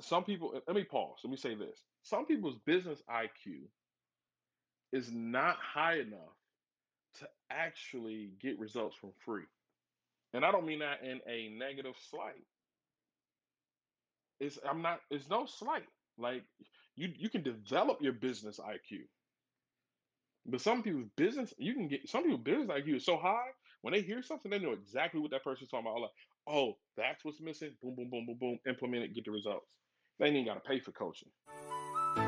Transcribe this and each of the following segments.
some people, let me pause. Let me say this. Some people's business IQ is not high enough to actually get results from free. And I don't mean that in a negative slight. It's I'm not it's no slight. Like you you can develop your business IQ. But some people's business, you can get some people's business IQ is so high when they hear something, they know exactly what that person's talking about. Like, oh, that's what's missing. Boom, boom, boom, boom, boom. Implement it, get the results. They ain't got to pay for coaching.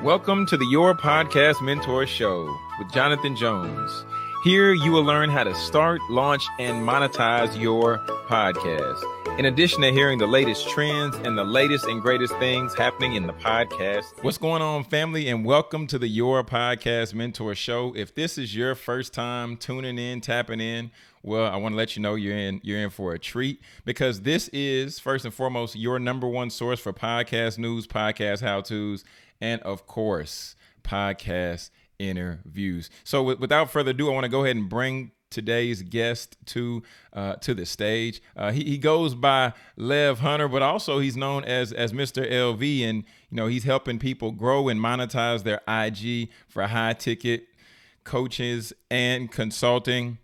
Welcome to the Your Podcast Mentor Show with Jonathan Jones. Here you will learn how to start, launch, and monetize your podcast. In addition to hearing the latest trends and the latest and greatest things happening in the podcast. What's going on, family? And welcome to the Your Podcast Mentor Show. If this is your first time tuning in, tapping in, well, I want to let you know you're in you're in for a treat because this is first and foremost your number one source for podcast news, podcast how-tos, and of course, podcast interviews. So without further ado, I want to go ahead and bring today's guest to uh, to the stage. Uh, he, he goes by Lev Hunter, but also he's known as as Mr. LV, and you know he's helping people grow and monetize their IG for high ticket coaches and consulting.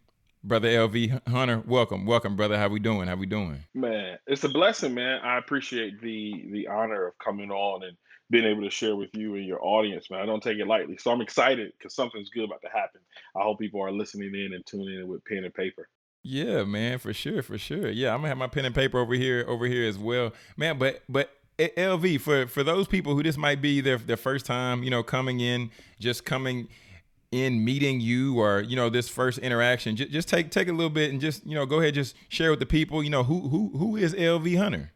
Brother LV Hunter, welcome, welcome, brother. How we doing? How we doing? Man, it's a blessing, man. I appreciate the the honor of coming on and being able to share with you and your audience, man. I don't take it lightly. So I'm excited because something's good about to happen. I hope people are listening in and tuning in with pen and paper. Yeah, man, for sure, for sure. Yeah, I'm gonna have my pen and paper over here, over here as well, man. But but eh, LV for for those people who this might be their their first time, you know, coming in, just coming in meeting you or you know this first interaction just, just take take a little bit and just you know go ahead just share with the people you know who who who is lv hunter?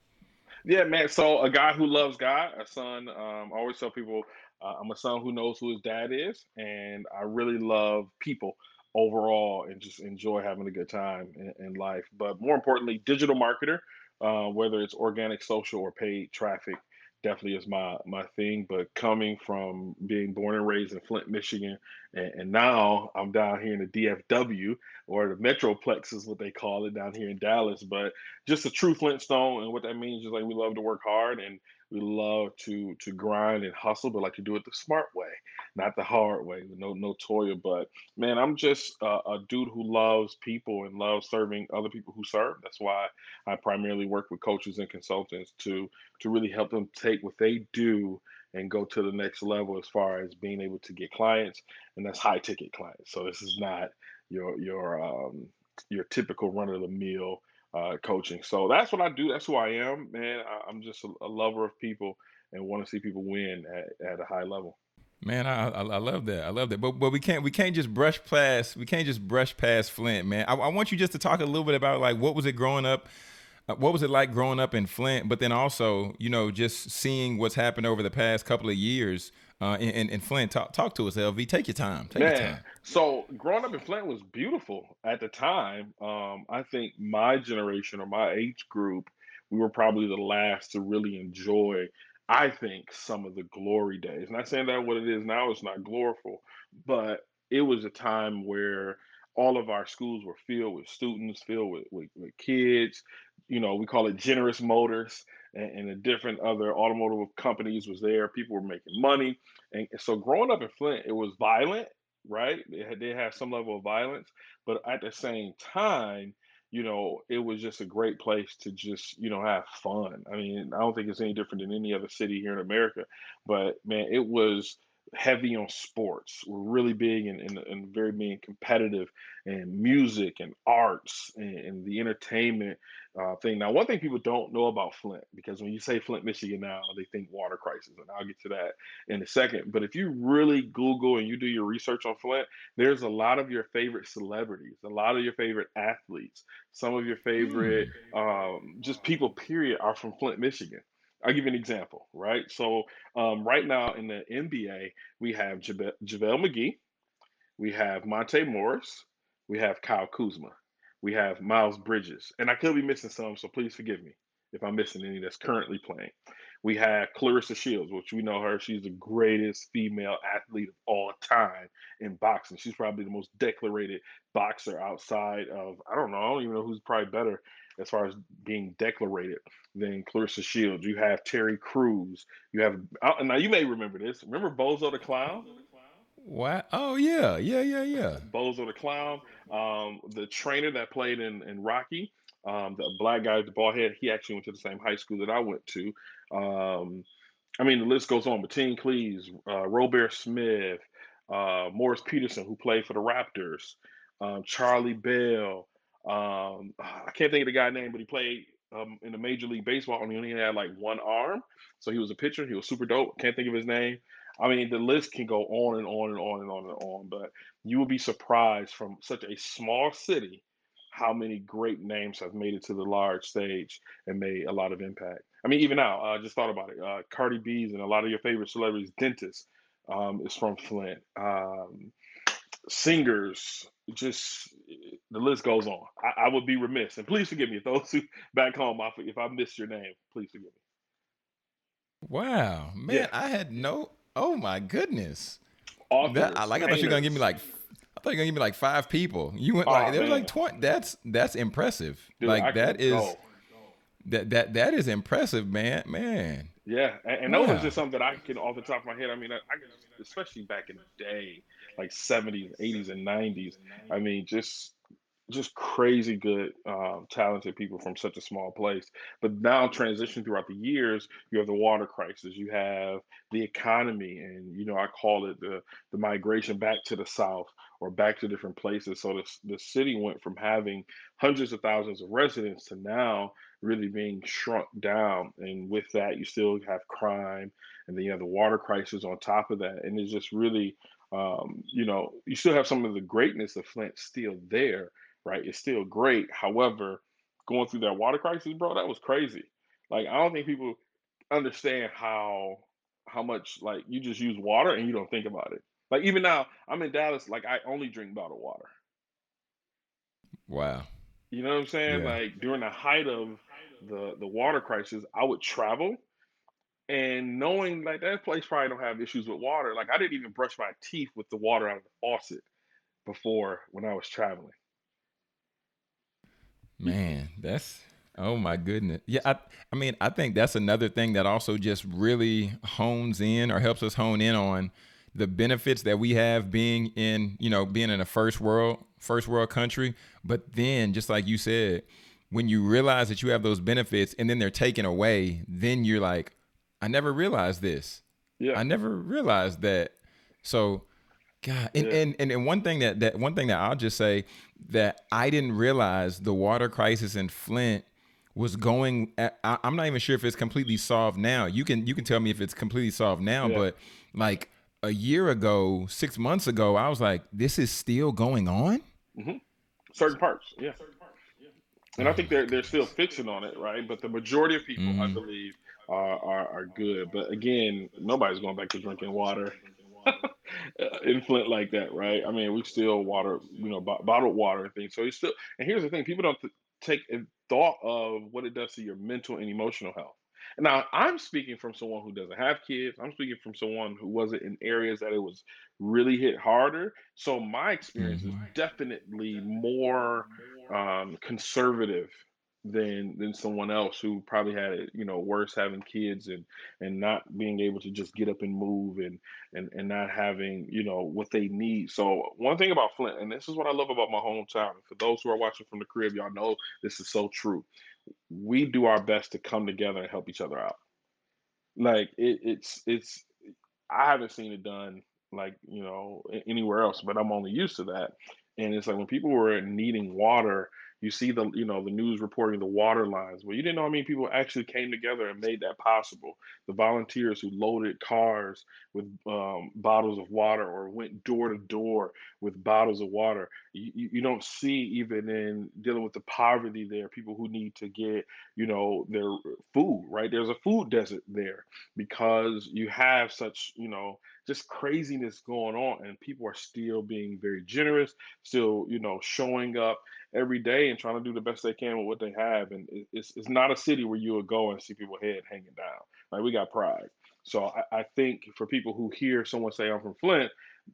Yeah man. So a guy who loves god a son um, i always tell people uh, i'm a son who knows who his dad is and i really love people overall and just enjoy having a good time in, in life. But more importantly digital marketer uh, whether it's organic social or paid traffic definitely is my my thing. But coming from being born and raised in Flint, Michigan, and, and, now I'm down here in the DFW or the Metroplex is what they call it down here in Dallas. But just a true Flintstone, and what that means is like we love to work hard and we love to to grind and hustle, but like to do it the smart way, not the hard way. No no toil. But man, I'm just a, a dude who loves people and loves serving other people who serve. That's why I primarily work with coaches and consultants to to really help them take what they do and go to the next level as far as being able to get clients, and that's high ticket clients. So this is not your your um, your typical run of the mill uh, coaching. So that's what I do. That's who I am, man. I, am just a, a, lover of people and want to see people win at, at a high level. Man, I, I, I love that. I love that. But but we can't we can't just brush past we can't just brush past Flint, man. I, I want you just to talk a little bit about like what was it growing up. Uh, what was it like growing up in Flint? But then also, you know, just seeing what's happened over the past couple of years uh, in, in Flint. Talk, talk to us, LV. Take your time. Take Man, your time. So growing up in Flint was beautiful at the time. Um, I think my generation or my age group, we were probably the last to really enjoy. I think some of the glory days. Not saying that what it is now is not gloriful, but it was a time where all of our schools were filled with students, filled with, with, with kids. You know, we call it generous motors and, and the different other automotive companies was there. People were making money. And so growing up in Flint, it was violent, right? They had, they had some level of violence, but at the same time, you know, it was just a great place to just, you know, have fun. I mean, I don't think it's any different than any other city here in America, but man, it was heavy on sports. We're really big and, and, and very being competitive and music and arts and, and the entertainment uh, thing. Now, one thing people don't know about Flint, because when you say Flint, Michigan now, they think water crisis, and I'll get to that in a second. But if you really Google and you do your research on Flint, there's a lot of your favorite celebrities, a lot of your favorite athletes, some of your favorite mm. um, just people, period, are from Flint, Michigan. I'll give you an example, right? So um, right now in the NBA, we have JaVale McGee, we have Monte Morris, we have Kyle Kuzma, we have Miles Bridges, and I could be missing some, so please forgive me if I'm missing any that's currently playing. We have Claressa Shields, which we know her. She's the greatest female athlete of all time in boxing. She's probably the most decorated boxer outside of, I don't know, I don't even know who's probably better as far as being declarated than Claressa Shields. You have Terry Crews. You have uh, now you may remember this. Remember Bozo the Clown? What? Oh yeah, yeah, yeah, yeah. Bozo the Clown, um, the trainer that played in, in Rocky, um, the black guy with the bald head. He actually went to the same high school that I went to. Um, I mean, the list goes on. Mateen Cleaves, uh, Robert Smith, uh, Morris Peterson, who played for the Raptors, um, Charlie Bell. Um, I can't think of the guy's name, but he played um, in the Major League Baseball he only had like one arm. So he was a pitcher. He was super dope. Can't think of his name. I mean, the list can go on and on and on and on and on, but you will be surprised from such a small city how many great names have made it to the large stage and made a lot of impact. I mean, even now, I uh, just thought about it. Uh, Cardi B's and a lot of your favorite celebrities, dentists, um, is from Flint. Um, singers, just the list goes on. I, I, would be remiss, and please forgive me if those who back home, if I missed your name, please forgive me. Wow, man, yeah. I had no. Oh my goodness. Authors, that, like I thought you were gonna give me like I thought you were gonna give me like five people. You went like oh, there was like twenty. That's that's impressive. Dude, like that is go. that that that is impressive, man. Man. Yeah, and, and that was just something that I can off the top of my head. I mean, I, I can, especially back in the day, like seventies, eighties, and nineties. I mean, just just crazy good, um, talented people from such a small place. But now, transition throughout the years, you have the water crisis, you have the economy, and you know I call it the the migration back to the south or back to different places. So the the city went from having hundreds of thousands of residents to now really being shrunk down. And with that, you still have crime, and then you have the water crisis on top of that, and it's just really um, you know, you still have some of the greatness of Flint still there, right? It's still great. However, going through that water crisis, bro, that was crazy. Like I don't think people understand how how much like you just use water and you don't think about it. Like even now, I'm in Dallas, like I only drink bottled water. Wow. You know what I'm saying? Yeah. Like during the height of the the water crisis, I would travel and knowing like that place probably don't have issues with water. Like I didn't even brush my teeth with the water out of the faucet before when I was traveling. Man, that's oh my goodness. Yeah, I I mean, I think that's another thing that also just really hones in or helps us hone in on the benefits that we have being in, you know, being in a first world first world country, but then just like you said, when you realize that you have those benefits and then they're taken away, then you're like, I never realized this. Yeah. I never realized that. So God, and, yeah. and, and and one thing that that one thing that I'll just say that I didn't realize the water crisis in Flint was going. At, I, am not even sure if it's completely solved now. You can you can tell me if it's completely solved now, yeah. but like a year ago, six months ago, I was like, this is still going on. Mm-hmm. Certain parts, yeah. And I think they're they're still fixing on it, right? But the majority of people, mm-hmm. I believe, are, are are good. But again, nobody's going back to drinking water in Flint like that, right? I mean, we still water, you know, b- bottled water and things. So it's still, and here's the thing: people don't th- take a thought of what it does to your mental and emotional health. Now, I'm speaking from someone who doesn't have kids. I'm speaking from someone who wasn't in areas that it was really hit harder. So my experience mm-hmm. is definitely more um, conservative than than someone else who probably had it you know worse having kids and and not being able to just get up and move and and and not having you know what they need. So one thing about flint and this is what i love about my hometown for those who are watching from the crib y'all know this is so true. We do our best to come together and help each other out. Like it, it's it's i haven't seen it done like you know anywhere else but i'm only used to that. And it's like when people were needing water you see the you know the news reporting the water lines. Well you didn't know how many people actually came together and made that possible. The volunteers who loaded cars with um, bottles of water or went door to door with bottles of water. You, you don't see even in dealing with the poverty there people who need to get you know their food right? There's a food desert there because you have such you know just craziness going on and people are still being very generous still you know showing up every day and trying to do the best they can with what they have and it's, it's not a city where you would go and see people head hanging down like we got pride so I, I think for people who hear someone say i'm from flint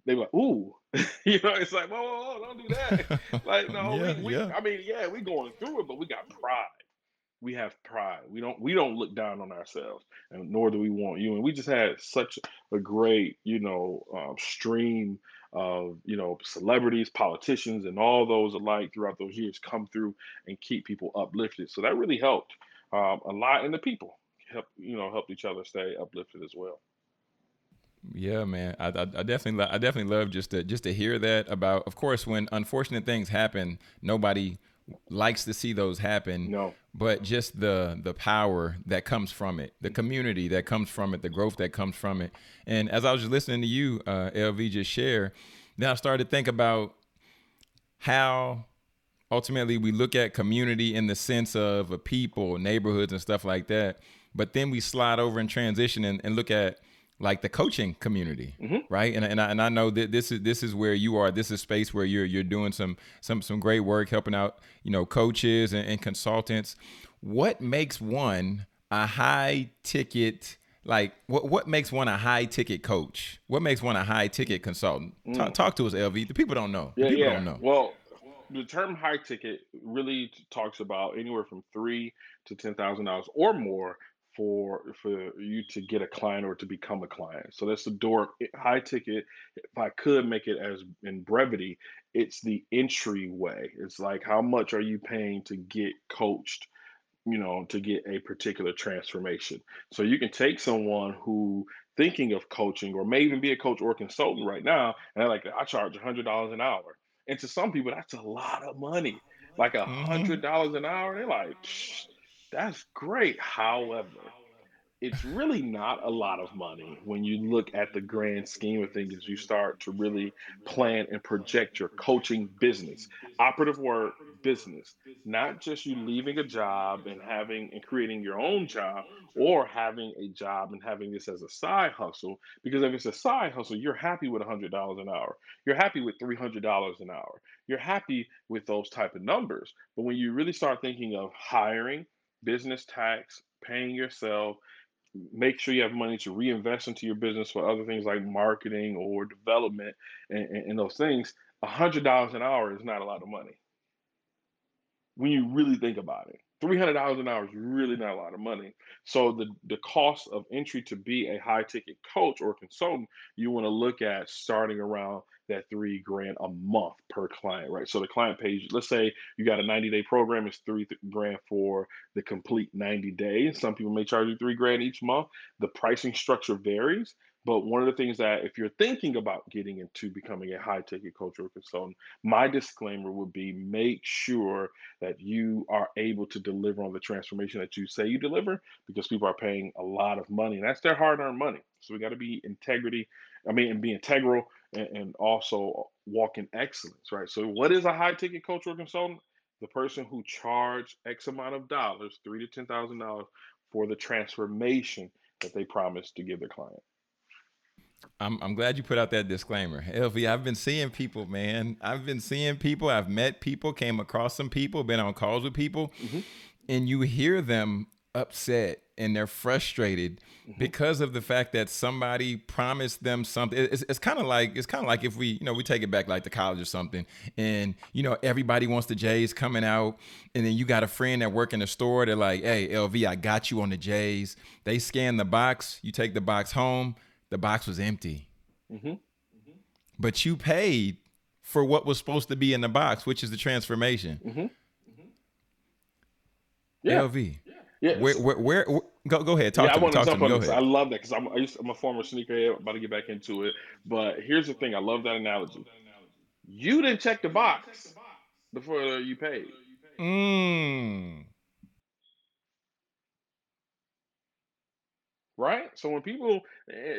they like, ooh, you know, it's like, whoa, whoa, whoa, don't do that. like, no, yeah, we, we yeah. I mean, yeah, we going through it, but we got pride. We have pride. We don't we don't look down on ourselves, and nor do we want you. And we just had such a great, you know, um, stream of you know celebrities, politicians, and all those alike throughout those years come through and keep people uplifted. So that really helped um, a lot, and the people help you know helped each other stay uplifted as well. Yeah, man. I, I, I definitely, I definitely love just to just to hear that about. Of course, when unfortunate things happen, nobody likes to see those happen. No. But just the the power that comes from it, the community that comes from it, the growth that comes from it. And as I was just listening to you, uh, LV, just share, then I started to think about how ultimately we look at community in the sense of a people, neighborhoods, and stuff like that. But then we slide over and transition and, and look at like the coaching community, mm-hmm. right? And and I, and I know that this is this is where you are. This is space where you're you're doing some some some great work, helping out you know coaches and, and consultants. What makes one a high ticket? Like what what makes one a high ticket coach? What makes one a high ticket consultant? Mm. Talk, talk, to us, LV. The people don't know. Yeah, people yeah. don't know. Well, the term high ticket really talks about anywhere from three to ten thousand dollars or more for for you to get a client or to become a client. So that's the door high ticket. If I could make it as in brevity, it's the entryway. It's like how much are you paying to get coached, you know, to get a particular transformation. So you can take someone who thinking of coaching or may even be a coach or a consultant right now, and they're like, I charge a hundred dollars an hour. And to some people, that's a lot of money. Like a Mm-hmm. hundred dollars an hour. They're like, "Psh, that's great. However, it's really not a lot of money when you look at the grand scheme of things as you start to really plan and project your coaching business. Operative word business, not just you leaving a job and having and creating your own job or having a job and having this as a side hustle. Because if it's a side hustle, you're happy with $100 an hour. You're happy with $300 an hour. You're happy with those type of numbers. But when you really start thinking of hiring, business tax, paying yourself, make sure you have money to reinvest into your business for other things like marketing or development and, and, and those things, $100 an hour is not a lot of money when you really think about it. $300 an hour is really not a lot of money. So the, the cost of entry to be a high ticket coach or consultant, you want to look at starting around that three grand a month per client, right? So the client pays, let's say you got a 90 day program, it's three grand for the complete 90 days. Some people may charge you three grand each month. The pricing structure varies. But one of the things that if you're thinking about getting into becoming a high ticket or consultant, my disclaimer would be make sure that you are able to deliver on the transformation that you say you deliver because people are paying a lot of money and that's their hard earned money. So we got to be integrity, I mean, and be integral and, and also walk in excellence, right? So what is a high ticket or consultant? The person who charge X amount of dollars, three to ten thousand dollars, for the transformation that they promise to give their client. I'm, I'm glad you put out that disclaimer. LV, I've been seeing people, man. I've been seeing people. I've met people, came across some people, been on calls with people, Mm-hmm. and you hear them upset and they're frustrated Mm-hmm. because of the fact that somebody promised them something. It's, it's kind of like it's kind of like if we, you know, we take it back like to college or something, and you know everybody wants the J's coming out, and then you got a friend that work in the store. They're like, "Hey, LV, I got you on the J's." They scan the box. You take the box home. The box was empty Mm-hmm. but you paid for what was supposed to be in the box, which is the transformation. Mm-hmm. Yeah. LV, Yes. where, where, where, where- go, go ahead, talk yeah, to I me, want to talk to jump on go this. I love that because I'm I'm a former sneakerhead, about to get back into it. But here's the thing: I love that analogy. You didn't check the box before you paid. Mm. right? So when people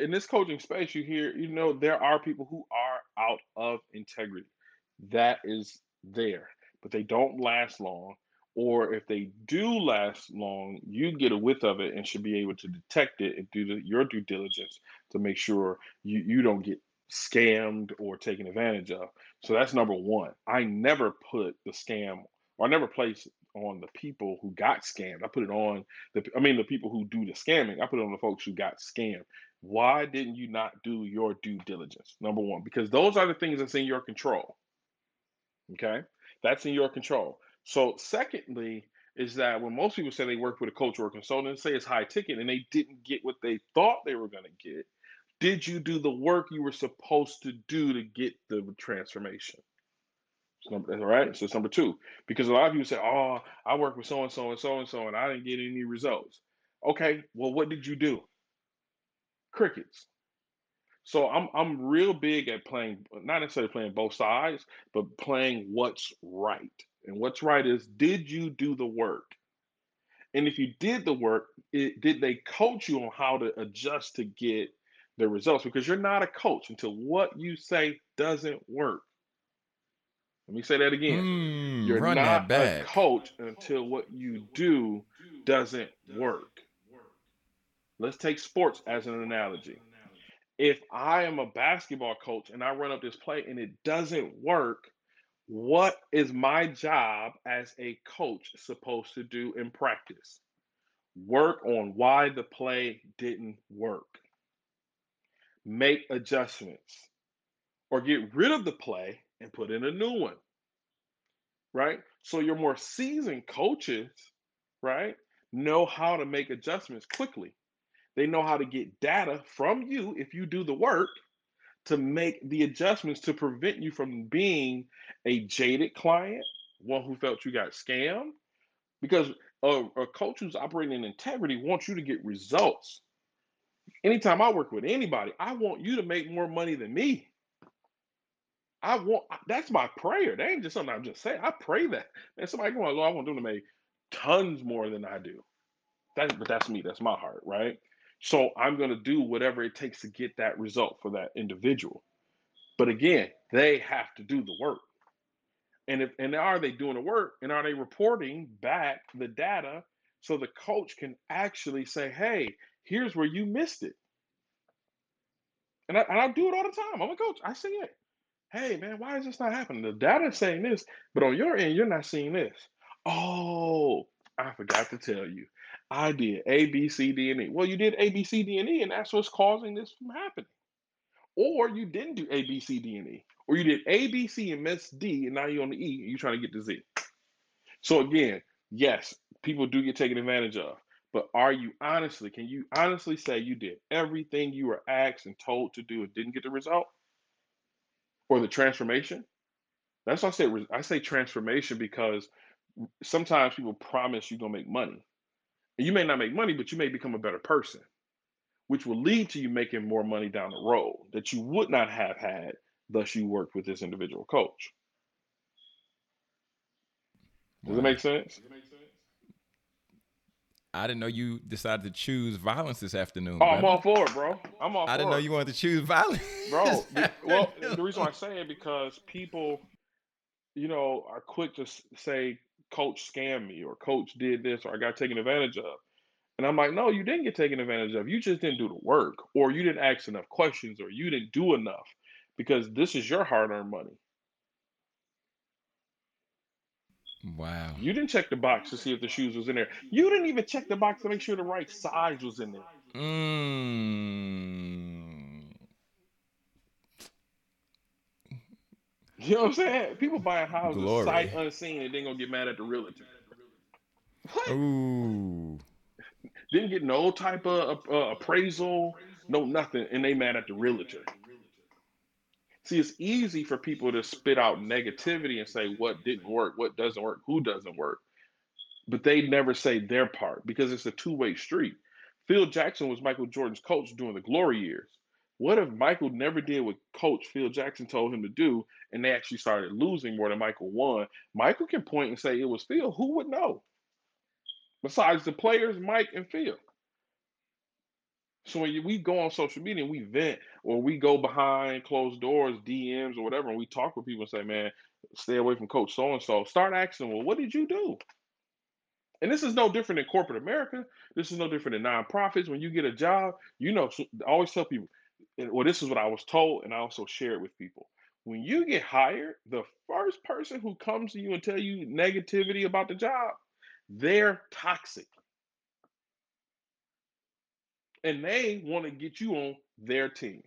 in this coaching space, you hear, you know, there are people who are out of integrity. That is there, but they don't last long. Or if they do last long, you get a whiff of it and should be able to detect it and do the, your due diligence to make sure you, you don't get scammed or taken advantage of. So that's number one. I never put the scam or I never place on the people who got scammed. I put it on the I mean the people who do the scamming. I put it on the folks who got scammed. Why didn't you not do your due diligence? Number one, because those are the things that's in your control. Okay, that's in your control. So, secondly, is that when most people say they work with a coach or a consultant, and say it's high ticket and they didn't get what they thought they were going to get, did you do the work you were supposed to do to get the transformation? All right. So it's number two. Because a lot of people say, Oh, I work with so and so and so and so, and I didn't get any results. Okay, well, what did you do? Crickets. So I'm I'm real big at playing, not necessarily playing both sides, but playing what's right. And what's right is did you do the work? And if you did the work, it, did they coach you on how to adjust to get the results? Because you're not a coach until what you say doesn't work. Let me say that again. Mm, You're not a coach until what you do doesn't work. Let's take sports as an analogy. If I am a basketball coach and I run up this play and it doesn't work, what is my job as a coach supposed to do in practice? Work on why the play didn't work. Make adjustments or get rid of the play and put in a new one. Right? So your more seasoned coaches, right, know how to make adjustments quickly. They know how to get data from you if you do the work to make the adjustments to prevent you from being a jaded client, one who felt you got scammed. Because a, a coach who's operating in integrity wants you to get results. Anytime I work with anybody, I want you to make more money than me. I want that's my prayer. That ain't just something I'm just saying. I pray that. And somebody going, Lord, I want them to make tons more than I do. That, but that's me. That's my heart, right? So I'm going to do whatever it takes to get that result for that individual. But again, they have to do the work. And if and are they doing the work and are they reporting back the data so the coach can actually say, hey, here's where you missed it. And I, and I do it all the time. I'm a coach. I see it. Hey, man, why is this not happening? The data is saying this, but on your end, you're not seeing this. Oh, I forgot to tell you. I did A, B, C, D, and E. Well, you did A, B, C, D, and E, and that's what's causing this from happening. Or you didn't do A, B, C, D, and E. Or you did A, B, C, and missed D, and now you're on the E, and you're trying to get to Z. So again, yes, people do get taken advantage of. But are you honestly, can you honestly say you did everything you were asked and told to do and didn't get the result? Or the transformation? That's why I say I say transformation because sometimes people promise you're gonna make money. And you may not make money, but you may become a better person, which will lead to you making more money down the road that you would not have had, thus you worked with this individual coach. Does Wow. it make sense? I didn't know you decided to choose violence this afternoon. Oh, I'm brother. all for it, bro. I'm all for it. I for didn't know it. you wanted to choose violence. bro. well, the reason why I say it because people, you know, are quick to say, "Coach scammed me," or "Coach did this," or "I got taken advantage of." And I'm like, no, you didn't get taken advantage of. You just didn't do the work, or you didn't ask enough questions, or you didn't do enough, because this is your hard-earned money. Wow. You didn't check the box to see if the shoes was in there. You didn't even check the box to make sure the right size was in there. Mm. You know what I'm saying? People buying houses Glory. sight unseen, and then gonna get mad at the realtor. What? Ooh. Didn't get no type of uh, appraisal, no nothing, and they mad at the realtor. See, it's easy for people to spit out negativity and say what didn't work, what doesn't work, who doesn't work, but they never say their part because it's a two-way street. Phil Jackson was Michael Jordan's coach during the glory years. What if Michael never did what coach Phil Jackson told him to do and they actually started losing more than Michael won? Michael can point and say it was Phil. Who would know? Besides the players, Mike and Phil. So when we go on social media and we vent or we go behind closed doors, DMs or whatever, and we talk with people and say, man, stay away from coach so and so, start asking, well, what did you do? And this is no different than corporate America. This is no different than nonprofits. When you get a job, you know, always tell people, well, this is what I was told, and I also share it with people. When you get hired, the first person who comes to you and tell you negativity about the job, they're toxic. And they want to get you on their team.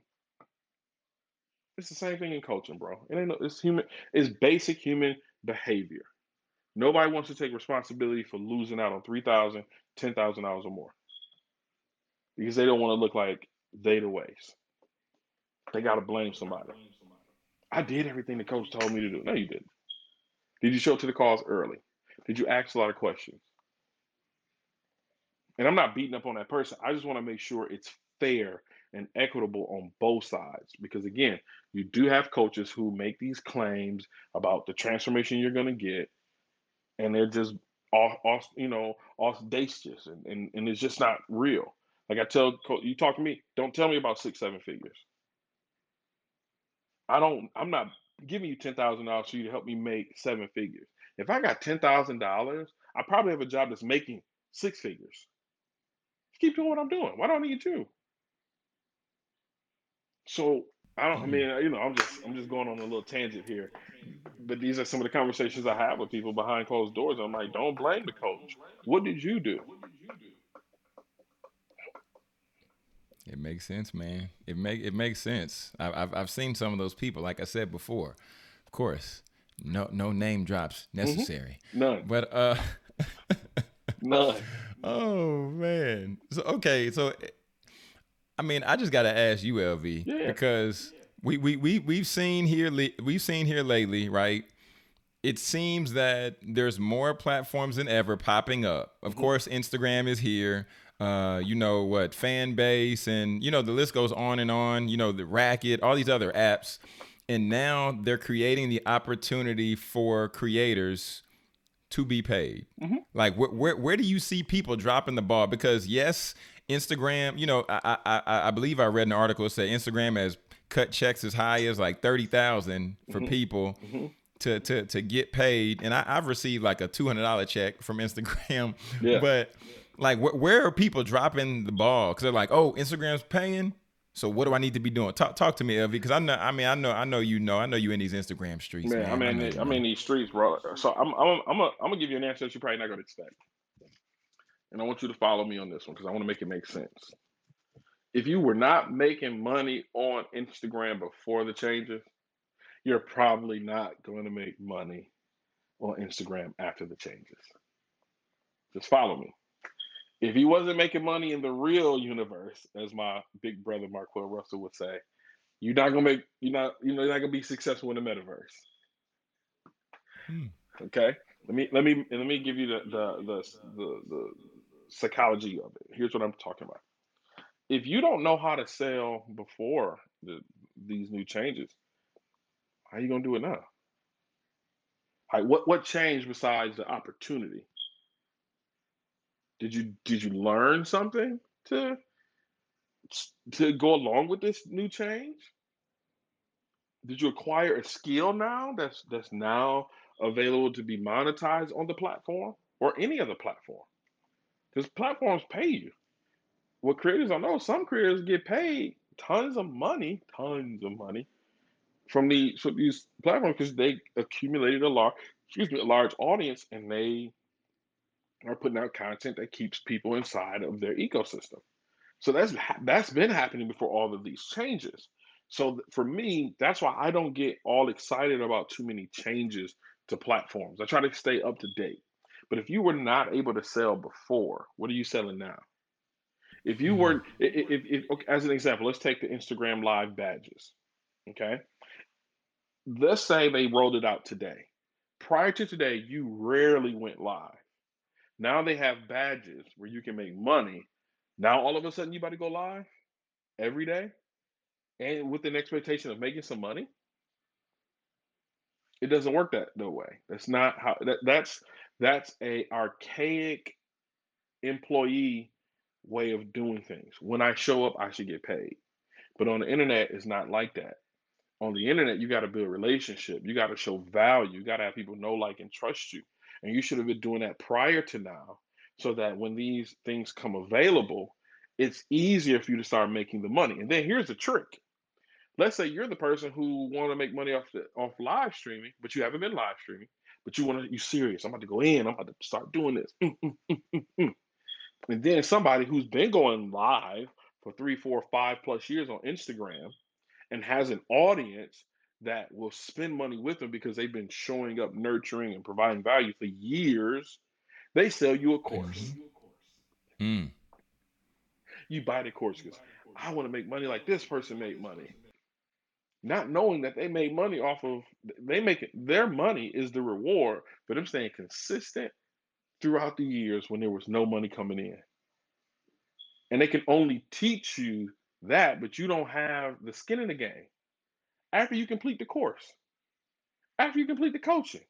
It's the same thing in coaching, bro. It's human, it's basic human behavior. Nobody wants to take responsibility for losing out on $3,000, $10,000 or more because they don't want to look like they the waste. They got to blame somebody. I did everything the coach told me to do. No, you didn't. Did you show up to the calls early? Did you ask a lot of questions? And I'm not beating up on that person. I just want to make sure it's fair and equitable on both sides. Because again, you do have coaches who make these claims about the transformation you're going to get, and they're just off, off you know, audacious, and, and, and it's just not real. Like I tell you, talk to me. Don't tell me about six, seven figures. I don't. I'm not giving you ten thousand dollars for you to help me make seven figures. If I got ten thousand dollars, I probably have a job that's making six figures. Keep doing what I'm doing. Why don't I need you? So I don't. I hmm. mean, uh, you know, I'm just I'm just going on a little tangent here, but these are some of the conversations I have with people behind closed doors. I'm like, don't blame the coach. What did you do? It makes sense, man. It make it makes sense. I, have I've seen some of those people. Like I said before, of course, no no name drops mm-hmm. necessary. Mm-hmm. None. But uh, none. Oh man. So okay. So, I mean, I just gotta ask you, LV, yeah. because we we we we've seen here we've seen here lately, right? It seems that there's more platforms than ever popping up. Of mm-hmm. course, Instagram is here uh, you know what, fan base, and you know the list goes on and on. You know the racket, all these other apps, and now they're creating the opportunity for creators to be paid. Mm-hmm. Like where, where where do you see people dropping the ball? Because yes, Instagram. You know, I I I believe I read an article that said Instagram has cut checks as high as like thirty thousand for mm-hmm. people. Mm-hmm to to to get paid and I, have received like a two hundred dollar check from Instagram. Yeah. But like, wh- where are people dropping the ball? Because they're like, oh, Instagram's paying. So what do I need to be doing? Talk talk to me, LV, because I know. I mean, I know. I know you know. I know you in these Instagram streets. Man, man. I'm in. I'm in these streets, bro. So I'm. I'm. I'm. A, I'm gonna give you an answer that you're probably not gonna expect, and I want you to follow me on this one because I want to make it make sense. If you were not making money on Instagram before the changes, you're probably not going to make money on Instagram after the changes. Just follow me if he wasn't making money in the real universe, as my big brother Marquel Russell would say, you're not gonna make you're not you know you're not gonna be successful in the metaverse. Hmm. Okay, let me let me let me give you the the, the the the psychology of it. Here's what I'm talking about. If you don't know how to sell before the, these new changes, how are you gonna do it now? Like what what changed besides the opportunity? Did you did you learn something to to go along with this new change? Did you acquire a skill now that's that's now available to be monetized on the platform or any other platform? Because platforms pay you. What creators I know, some creators get paid tons of money, tons of money from the from these platforms because they accumulated a large, excuse me, a large audience and they are putting out content that keeps people inside of their ecosystem. So that's that's been happening before all of these changes. So for me, that's why I don't get all excited about too many changes to platforms. I try to stay up to date. But if you were not able to sell before, what are you selling now? If you were, mm-hmm. if, if, if okay, as an example, let's take the Instagram Live badges. Okay, let's say they rolled it out today. Prior to today, you rarely went live. Now they have badges where you can make money. Now all of a sudden you about to go live every day and with an expectation of making some money. It doesn't work that no way. That's not how that, that's that's a archaic employee way of doing things. When I show up, I should get paid. But on the internet, it's not like that. On the internet, you got to build relationship. You got to show value. You got to have people know, like, and trust you. And you should have been doing that prior to now so that when these things come available, it's easier for you to start making the money. And then here's the trick. Let's say you're the person who want to make money off the off live streaming, but you haven't been live streaming, but you want to you serious. I'm about to go in, I'm about to start doing this. And then somebody who's been going live for three, four, five plus years on Instagram and has an audience that will spend money with them because they've been showing up, nurturing, and providing value for years. They sell you a course. Mm-hmm. Mm. You buy the course because I want to make money like this person made money. Not knowing that they made money off of they make it their money is the reward for them staying consistent throughout the years when there was no money coming in. And they can only teach you that, but you don't have the skin in the game after you complete the course, after you complete the coaching.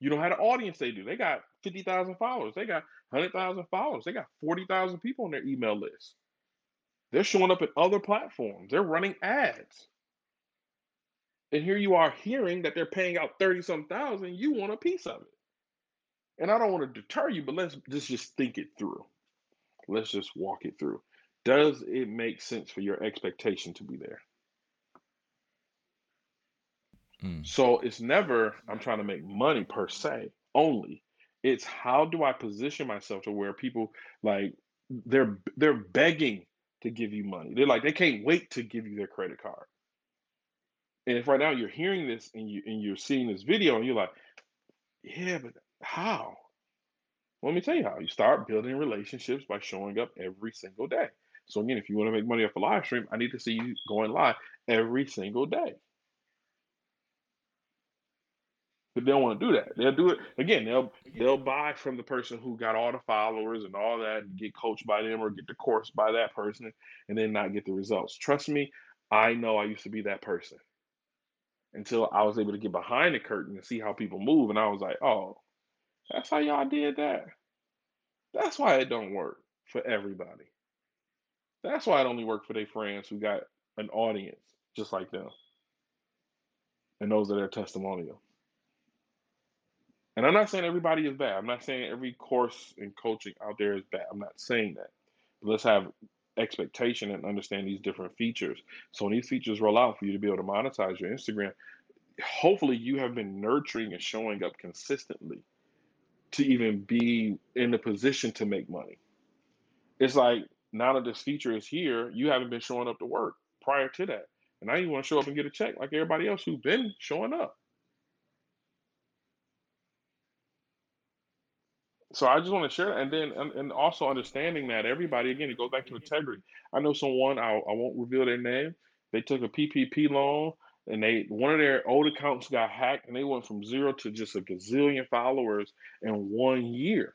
You don't have the audience they do. They got 50,000 followers, they got 100,000 followers, they got 40,000 people on their email list. They're showing up at other platforms, they're running ads. And here you are hearing that they're paying out 30 some thousand, you want a piece of it. And I don't want to deter you, but let's just, just think it through. Let's just walk it through. Does it make sense for your expectation to be there? Mm. So it's never I'm trying to make money per se only. It's how do I position myself to where people like they're they're begging to give you money. They're like they can't wait to give you their credit card. And if right now you're hearing this and you and you're seeing this video and you're like, yeah, but how? Let me tell you how. You start building relationships by showing up every single day. So again, if you want to make money off a live stream, I need to see you going live every single day. But they don't want to do that. They'll do it again. They'll they'll buy from the person who got all the followers and all that, and get coached by them or get the course by that person, and then not get the results. Trust me, I know I used to be that person until I was able to get behind the curtain and see how people move, and I was like, oh, that's how y'all did that. That's why it don't work for everybody. That's why it only worked for their friends who got an audience just like them, and those are their testimonial. And I'm not saying everybody is bad. I'm not saying every course and coaching out there is bad. I'm not saying that. But let's have expectation and understand these different features. So when these features roll out for you to be able to monetize your Instagram, hopefully you have been nurturing and showing up consistently to even be in the position to make money. It's like now that this feature is here, you haven't been showing up to work prior to that. And now you want to show up and get a check like everybody else who's been showing up. So I just want to share that, and then and, and also understanding that everybody again, it goes back to mm-hmm. integrity. I know someone I I won't reveal their name. They took a PPP loan, and they one of their old accounts got hacked, and they went from zero to just a gazillion followers in one year.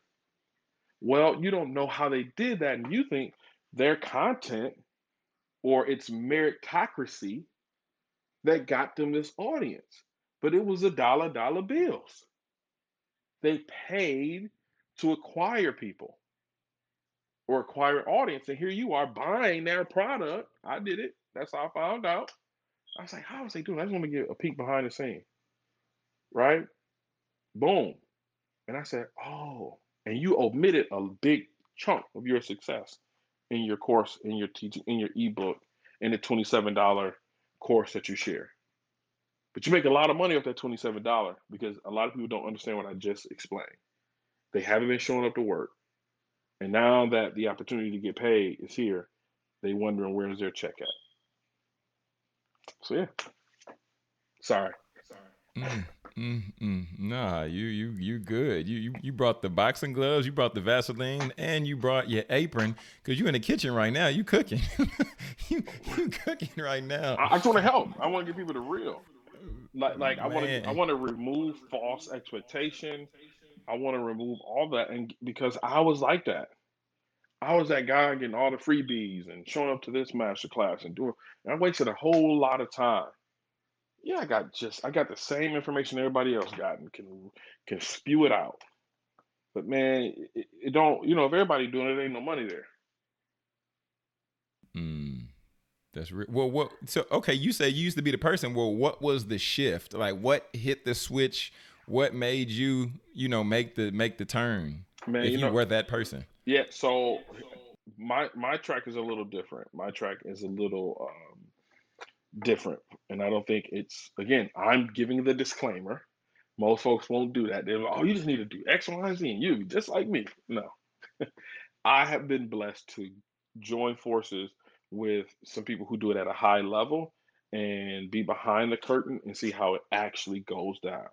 Well, you don't know how they did that, and you think their content or it's meritocracy that got them this audience, but it was a dollar dollar bills. They paid to acquire people or acquire audience. And here you are buying their product. I did it. That's how I found out. I was like, how was they doing? I just want to get a peek behind the scene. Right? Boom. And I said, oh, and you omitted a big chunk of your success in your course, in your teaching, in your ebook, in the $27 course that you share. But you make a lot of money off that $27 because a lot of people don't understand what I just explained. They haven't been showing up to work. And now that the opportunity to get paid is here, they wondering where's their check at. So yeah. Sorry. Mm, mm, mm. Nah, you you you good. You you you brought the boxing gloves, you brought the Vaseline, and you brought your apron because you in the kitchen right now. You cooking. you you cooking right now. I, I just want to help. I want to give people the real. Like like I want to I want to remove false expectation. I want to remove all that, and because I was like that, I was that guy getting all the freebies and showing up to this master class and doing. And I wasted a whole lot of time. Yeah, I got just I got the same information everybody else got and can can spew it out. But man, it, it don't. You know, if everybody doing it, ain't no money there. Mm, that's re- well. What? So okay, you say you used to be the person. Well, what was the shift? Like, what hit the switch? What made you, you know, make the make the turn? Man, if you, know, were that person. Yeah. So my my track is a little different. My track is a little um, different, and I don't think it's again. I'm giving the disclaimer. Most folks won't do that. They're like, "Oh, you just need to do X, Y, Z, and you just like me." No, I have been blessed to join forces with some people who do it at a high level, and be behind the curtain and see how it actually goes down.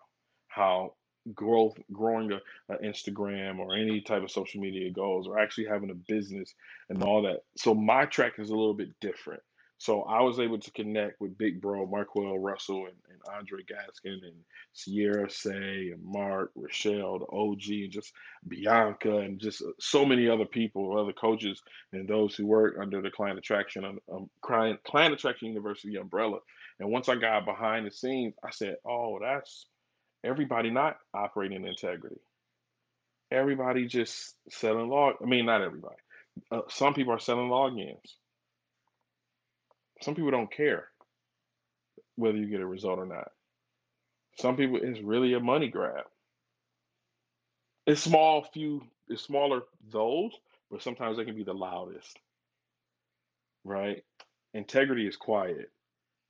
How growth growing a, a Instagram or any type of social media goes or actually having a business and all that. So my track is a little bit different. So I was able to connect with Big Bro, Marquel Russell, and, and Andre Gaskin, and Sierra Say, and Mark, Rochelle, the OG, and just Bianca, and just so many other people, other coaches, and those who work under the Client Attraction, um Client, Client Attraction University umbrella. And once I got behind the scenes, I said, "Oh, that's everybody not operating integrity. Everybody just selling log. I mean, not everybody. Uh, some people are selling logins some people don't care whether you get a result or not. Some people it's really a money grab. It's small few it's smaller those, but sometimes they can be the loudest. Right? Integrity is quiet.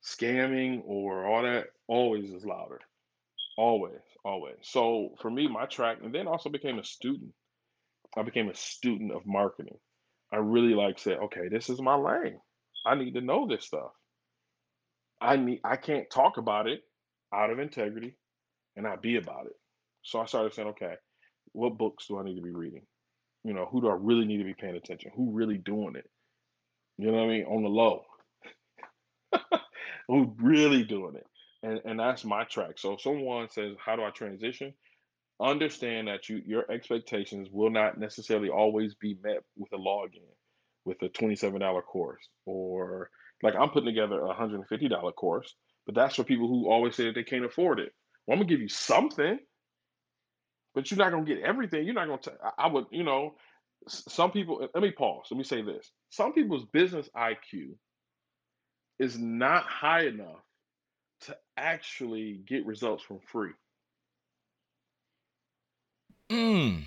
Scamming or all that always is louder. Always, always. So for me, my track, and then also became a student. I became a student of marketing. I really like said, okay, this is my lane. I need to know this stuff. I need I can't talk about it out of integrity and not be about it. So I started saying, okay, what books do I need to be reading? You know, who do I really need to be paying attention? Who really doing it? You know what I mean? On the low. who really doing it? And and that's my track. So if someone says, How do I transition? Understand that you your expectations will not necessarily always be met with a login with a $27 course or like I'm putting together a $150 course, but that's for people who always say that they can't afford it. Well, I'm gonna give you something, but you're not gonna get everything. You're not gonna. I would, you know, some people. Let me pause. Let me say this. Some people's business IQ is not high enough to actually get results from free. Mm.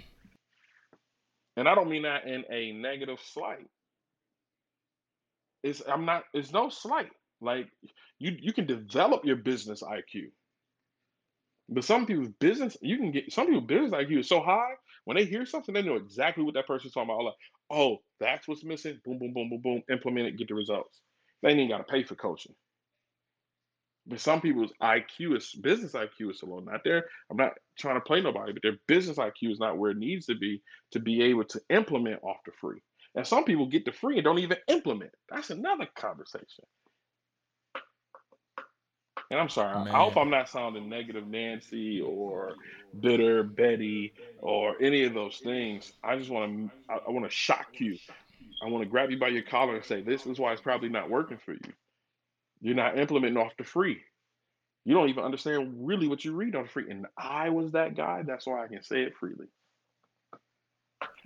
And I don't mean that in a negative slight. It's I'm not. It's no slight. Like you, you can develop your business IQ. But some people's business, you can get some people's business IQ is so high when they hear something, they know exactly what that person's talking about. Like, oh, that's what's missing. Boom, boom, boom, boom, boom. Implement it, get the results. They ain't even got to pay for coaching. But some people's IQ is business IQ is so low. Not there. I'm not trying to play nobody, but their business IQ is not where it needs to be to be able to implement off the free. And some people get the free and don't even implement. That's another conversation. And I'm sorry. Man. I hope I'm not sounding negative, Nancy, or bitter, Betty, or any of those things. I just want to. I, I want to shock you. I want to grab you by your collar and say, "This is why it's probably not working for you. You're not implementing off the free. You don't even understand really what you read on the free." And I was that guy. That's why I can say it freely.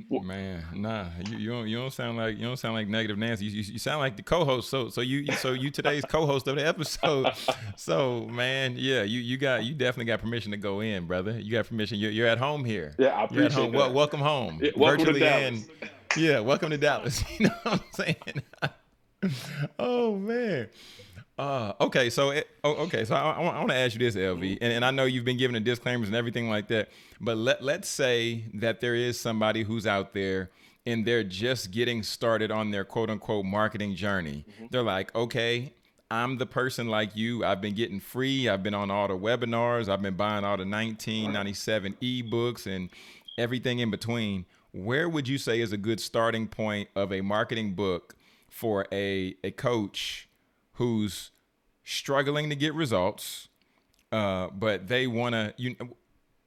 Man, nah, you, you don't you don't sound like you don't sound like negative Nancy. You, you, you sound like the co-host. So so you so you today's co-host of the episode. So man, yeah, you you got you definitely got permission to go in, brother. You got permission. You're, you're at home here. Yeah, I appreciate home. that. Well, welcome home. Yeah, welcome Virtually to Dallas. yeah, welcome to Dallas. You know what I'm saying? oh man. Uh, okay, so it, oh, okay, so I, I, want to ask you this, LV, and, and I know you've been giving the disclaimers and everything like that, but let let's say that there is somebody who's out there and they're just getting started on their quote unquote marketing journey. Mm-hmm. They're like, okay, I'm the person like you. I've been getting free. I've been on all the webinars. I've been buying all the 1997 ebooks and everything in between. Where would you say is a good starting point of a marketing book for a a coach? Who's struggling to get results, uh, but they want to you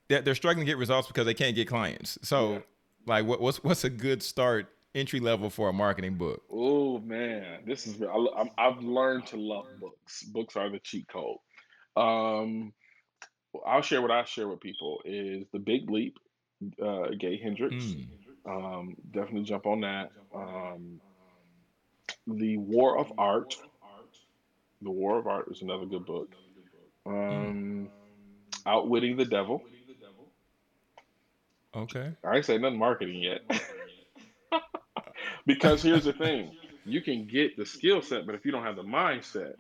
they're, they're, struggling to get results because they can't get clients. So, yeah. like, what, what's what's a good start entry level for a marketing book? Oh man, this is I, have learned to love books. Books are the cheat code. Um, I'll share what I share with people is the Big Leap, uh, Gay Hendricks. Mm. Um, definitely jump on that. Um, the War of Art the War of Art is another good book. Um, Outwitting the Devil. Okay. I ain't say nothing marketing yet. because here's the thing you can get the skill set, but if you don't have the mindset,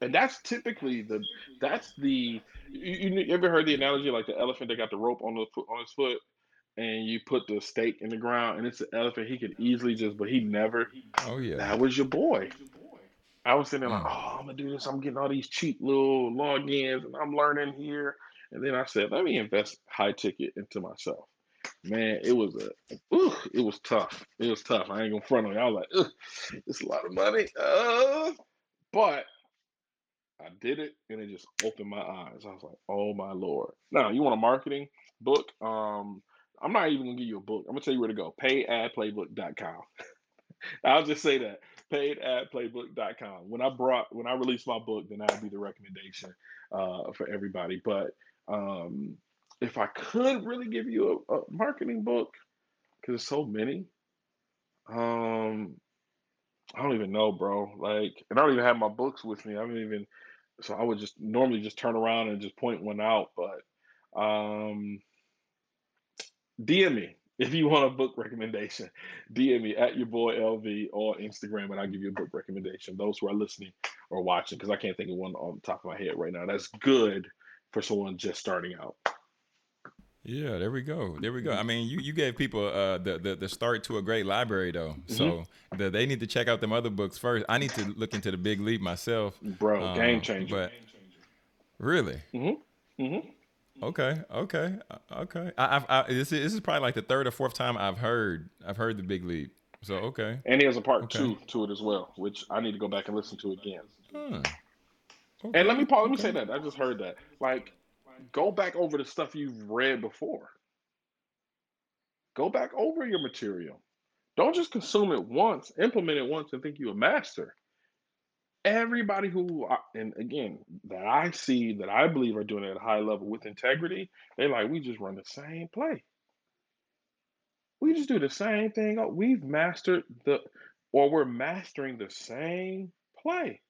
and that's typically the that's the you, you ever heard the analogy like the elephant that got the rope on the on his foot and you put the stake in the ground and it's an elephant he could easily just but he never oh yeah that was your boy I was sitting there like, oh, I'm gonna do this. I'm getting all these cheap little logins, and I'm learning here. And then I said, let me invest high ticket into myself. Man, it was a, ooh, it was tough. It was tough. I ain't gonna front on you. I was like, it's a lot of money. Uh, but I did it, and it just opened my eyes. I was like, oh my lord. Now, you want a marketing book? Um, I'm not even gonna give you a book. I'm gonna tell you where to go. Payadplaybook.com. I'll just say that payadplaybook.com. When I brought when I released my book, then that'll be the recommendation uh, for everybody. But um, if I could really give you a, a marketing book, because there's so many, um, I don't even know, bro. Like, and I don't even have my books with me. I don't even. So I would just normally just turn around and just point one out, but um, DM me if you want a book recommendation, DM me at your boy LV or Instagram, and I'll give you a book recommendation. Those who are listening or watching, because I can't think of one on the top of my head right now. That's good for someone just starting out. Yeah, there we go. There we go. I mean, you, you gave people uh, the, the the start to a great library though, mm-hmm. so the, they need to check out them other books first. I need to look into the Big Leap myself, bro. Um, game changer. But really, mm-hmm. Mm-hmm. Okay, okay, uh, okay. I, I, I, this is this is probably like the third or fourth time I've heard I've heard the Big Leap. So okay. And there's a part okay. two to it as well, which I need to go back and listen to again. Hmm. Okay. And let me Paul, let me say that I just heard that. Like, go back over the stuff you've read before. Go back over your material. Don't just consume it once, implement it once, and think you're a master everybody who and again that I see that I believe are doing it at a high level with integrity, they like we just run the same play. We just do the same thing. Oh, we've mastered the or we're mastering the same play.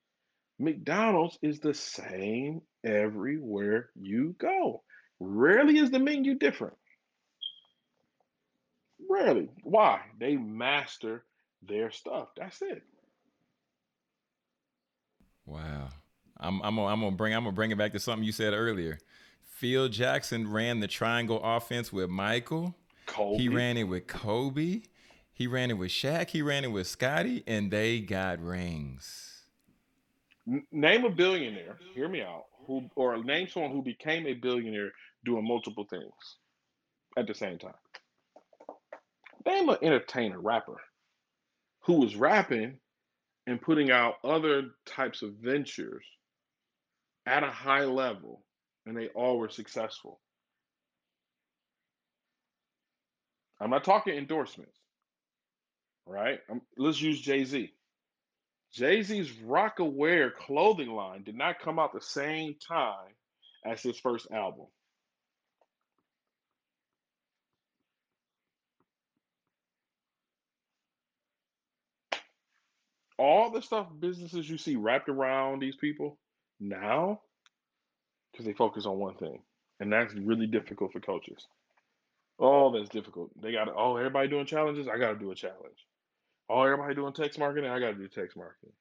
McDonald's is the same everywhere you go. Rarely is the menu different. Rarely. Why? They master their stuff. That's it. Wow. I'm I'm gonna, I'm gonna bring I'm gonna bring it back to something you said earlier. Phil Jackson ran the triangle offense with Michael. Kobe. He ran it with Kobe. He ran it with Shaq. He ran it with Scottie, and they got rings. Name a billionaire. Hear me out. Who or name someone who became a billionaire doing multiple things at the same time. Name an entertainer, rapper, who was rapping and putting out other types of ventures at a high level, and they all were successful. I'm not talking endorsements, right? I'm, let's use Jay Z. Jay Z's Rocawear clothing line did not come out the same time as his first album. All the stuff businesses you see wrapped around these people now because they focus on one thing and that's really difficult for coaches. Oh that's difficult. They got oh everybody doing challenges? I gotta do a challenge. Oh everybody doing text marketing? I gotta do text marketing.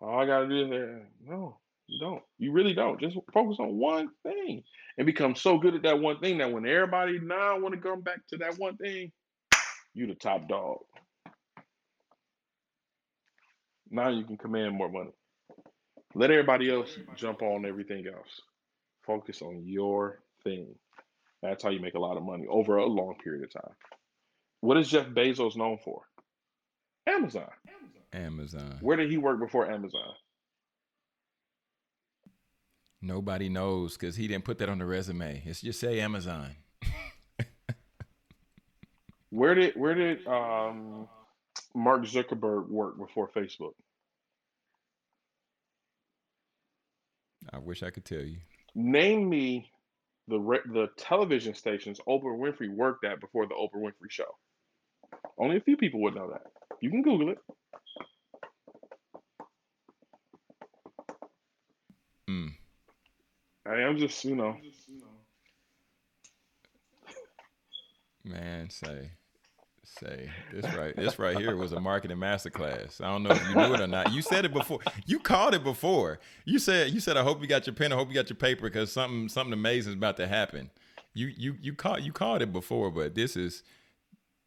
Oh i gotta do that no you don't. You really don't. Just focus on one thing and become so good at that one thing that when everybody now want to come back to that one thing you the top dog now you can command more money. Let everybody else jump on everything else. Focus on your thing. That's how you make a lot of money over a long period of time. What is Jeff Bezos known for? Amazon. Amazon. Where did he work before Amazon? Nobody knows because he didn't put that on the resume. It's just say Amazon. where did where did um Mark Zuckerberg work before Facebook? I wish I could tell you. Name me the re- the television stations Oprah Winfrey worked at before the Oprah Winfrey Show. Only a few people would know that. You can Google it. Hmm. I am just, you know. Man, say say this right this right here was a marketing masterclass. I don't know if you knew it or not. You said it before. You called it before. You said you said I hope you got your pen. I hope you got your paper because something something amazing is about to happen. You you you called you called it before, but this is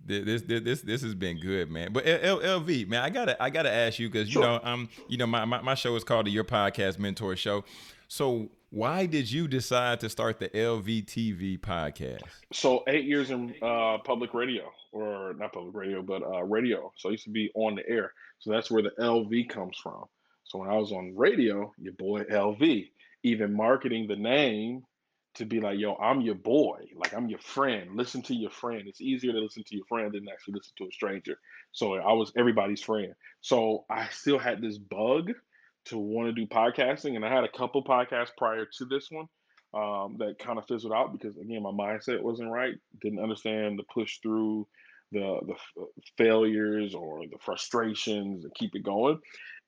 This this this this has been good, man. But L- LV, man, I gotta I gotta ask you because you Sure. know um you know my, my my show is called the Your Podcast Mentor Show. So why did you decide to start the LVTV podcast? So eight years in uh, public radio, or not public radio, but uh, radio. So I used to be on the air. So that's where the LV comes from. So when I was on radio, your boy LV, even marketing the name to be like, yo, I'm your boy, like I'm your friend. Listen to your friend. It's easier to listen to your friend than actually listen to a stranger. So I was everybody's friend. So I still had this bug to want to do podcasting, and I had a couple podcasts prior to this one um, that kind of fizzled out because again my mindset wasn't right didn't understand the push through the the f- failures or the frustrations and keep it going.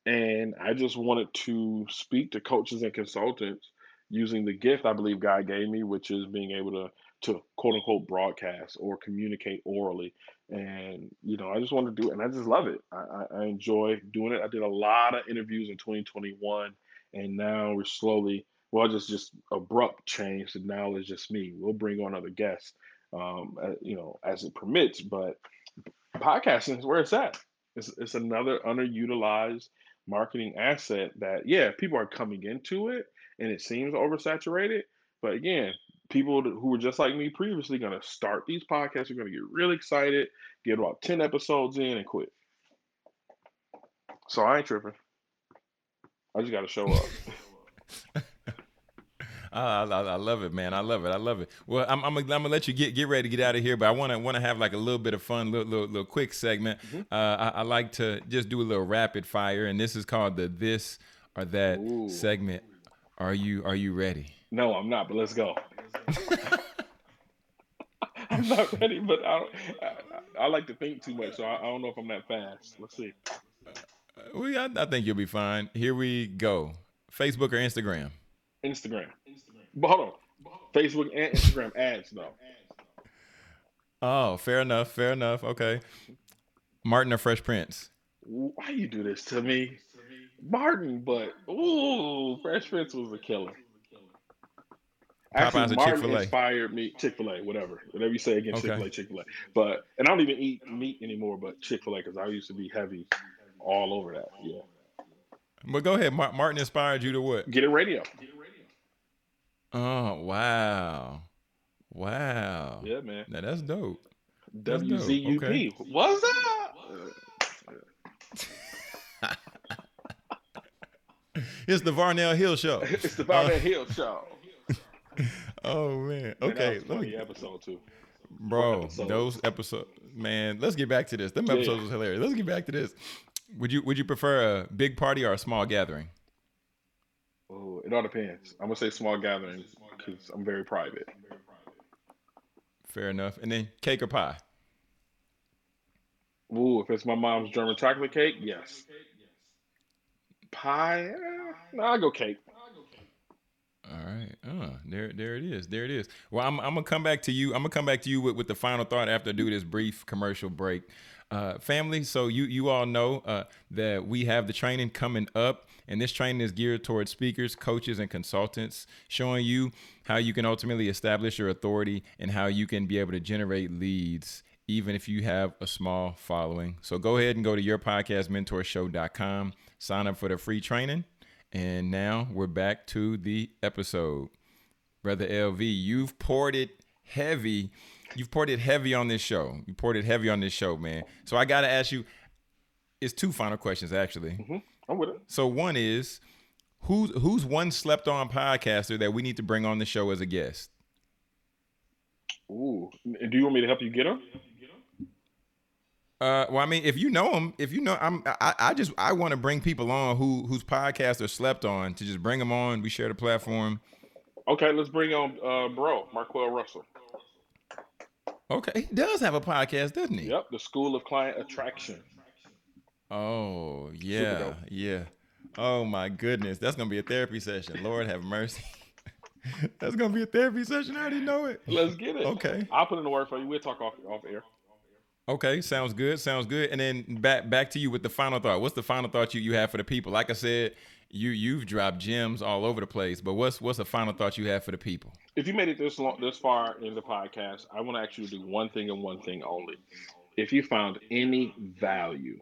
And i just wanted to speak to coaches and consultants using the gift i believe god gave me which is being able to to quote unquote broadcast or communicate orally and you know i just want to do it and i just love it I, I enjoy doing it i did a lot of interviews in 2021 and now we're slowly well, just just abrupt change. So now it's just me. We'll bring on other guests, um, uh, you know, as it permits. But podcasting is where it's at. It's it's another underutilized marketing asset that yeah, people are coming into it, and it seems oversaturated. But again, people who were just like me previously going to start these podcasts are going to get really excited, get about ten episodes in, and quit. So I ain't tripping. I just got to show up. I, I, I love it, man. I love it. I love it. Well, I'm, I'm, gonna- I'm gonna let you get get ready to get out of here, but I want to want to have like a little bit of fun, little little, little quick segment. Mm-hmm. Uh, I, I like to just do a little rapid fire, and this is called the this or that Ooh. segment. Are you are you ready? No, I'm not, but let's go. I'm not ready, but I, I, I like to think too much, so I, I don't know if I'm that fast. Let's see. Uh, we, I, I think you'll be fine. Here we go. Facebook or Instagram? Instagram. But hold on. Facebook and Instagram ads, though. Oh, fair enough. Fair enough. Okay. Martin or Fresh Prince? Why you do this to me? Martin, but ooh, Fresh Prince was a killer. Actually, Martin inspired me. Chick Fil A, whatever, whatever you say again, Okay. Chick Fil A, Chick Fil A. But and I don't even eat meat anymore, but Chick Fil A because I used to be heavy all over that. Yeah, But go ahead. Martin inspired you to what? get it radio. Get Oh, wow. Wow. Yeah, man. Now that's dope. That's dope. WZUP. What's up? It's the Varnell Hill Show. it's the Valley uh, Hill Show. Oh man. Man, Okay. funny me, episode too. bro. episodes. Those episodes, man. Let's get back to this. Them Yeah. episodes was hilarious. Let's get back to this. Would you Would you prefer a big party or a small gathering? Oh, it all depends. I'm gonna say small gatherings because I'm very private. Fair enough. And then cake or pie? Ooh, if it's my mom's German chocolate cake, yes. Pie, eh, no, I go cake. All right. Uh, there, there it is. There it is. Well, I'm, I'm gonna come back to you. I'm gonna come back to you with, with the final thought after I do this brief commercial break. Uh, family, so you you all know uh, that we have the training coming up, and this training is geared towards speakers, coaches, and consultants, showing you how you can ultimately establish your authority and how you can be able to generate leads, even if you have a small following. So go ahead and go to yourpodcastmentorshow.com, sign up for the free training. And now we're back to the episode. Brother LV, you've poured it heavy. You've poured it heavy on this show. You poured it heavy on this show, man. So I got to ask you it's two final questions actually. Mm-hmm. I'm with it. So one is who's who's one slept on podcaster that we need to bring on the show as a guest? Ooh, do you want me to help you get them? Uh, well, I mean, if you know him, if you know, I'm, I, I just, I want to bring people on who, whose podcasts are slept on to just bring them on. We share the platform. Okay, let's bring on uh, bro Marquel Russell. Okay, he does have a podcast, doesn't he? Yep, the School of Client Attraction. Oh yeah, yeah. Oh my goodness, that's gonna be a therapy session. Lord have mercy. that's gonna be a therapy session. I already know it. Let's get it. Okay. I'll put in the word for you. We'll talk off off air. Okay, sounds good. Sounds good. And then back back to you with the final thought. What's the final thought you, you have for the people? Like I said, you you've dropped gems all over the place. But what's what's the final thought you have for the people? If you made it this long, this far in the podcast, I want to to do one thing and one thing only. if you found any value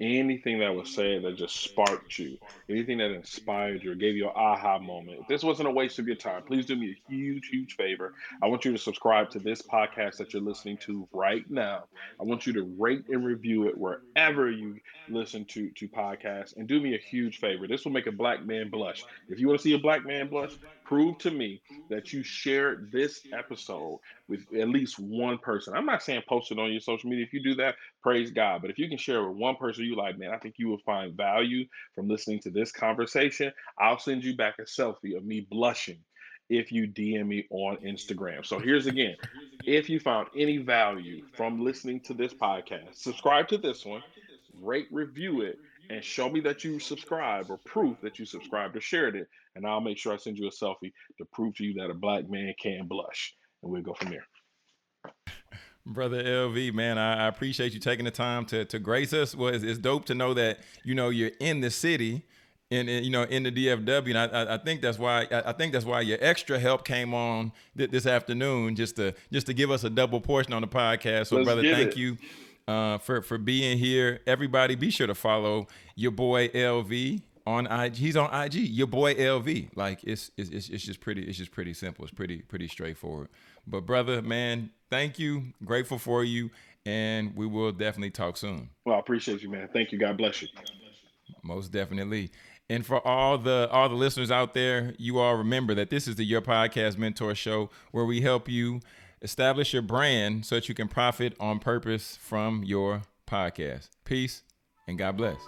anything that was said that just sparked you, anything that inspired you or gave you an aha moment, if this wasn't a waste of your time, please do me a huge, huge favor. I want you to subscribe to this podcast that you're listening to right now. I want you to rate and review it wherever you listen to, to podcasts and do me a huge favor. This will make a black man blush. If you want to see a black man blush, prove to me that you shared this episode with at least one person. I'm not saying post it on your social media. If you do that, praise God. But if you can share with one person you like, man, I think you will find value from listening to this conversation. I'll send you back a selfie of me blushing if you DM me on Instagram. So here's again if you found any value from listening to this podcast, subscribe to this one, rate, review it, and show me that you subscribe or proof that you subscribed or shared it. And I'll make sure I send you a selfie to prove to you that a black man can blush. And we'll go from there. Brother LV, man, I, I, appreciate you taking the time to to grace us. Well, it's, it's, dope to know that you know you're in the city, in you know in the DFW, and I, I think that's why I, think that's why your extra help came on th- this afternoon, just to just to give us a double portion on the podcast. So, Let's brother, thank it. you uh, for for being here. Everybody, be sure to follow your boy LV on IG. He's on IG. Your boy LV. Like it's it's it's just pretty. It's just pretty simple. It's pretty pretty straightforward. But brother, man, thank you. Grateful for you. And we will definitely talk soon. Well, I appreciate you, man. Thank you. God bless you. Most definitely. And for all the all the listeners out there, you all remember that this is the Your Podcast Mentor Show where we help you establish your brand so that you can profit on purpose from your podcast. Peace and God bless.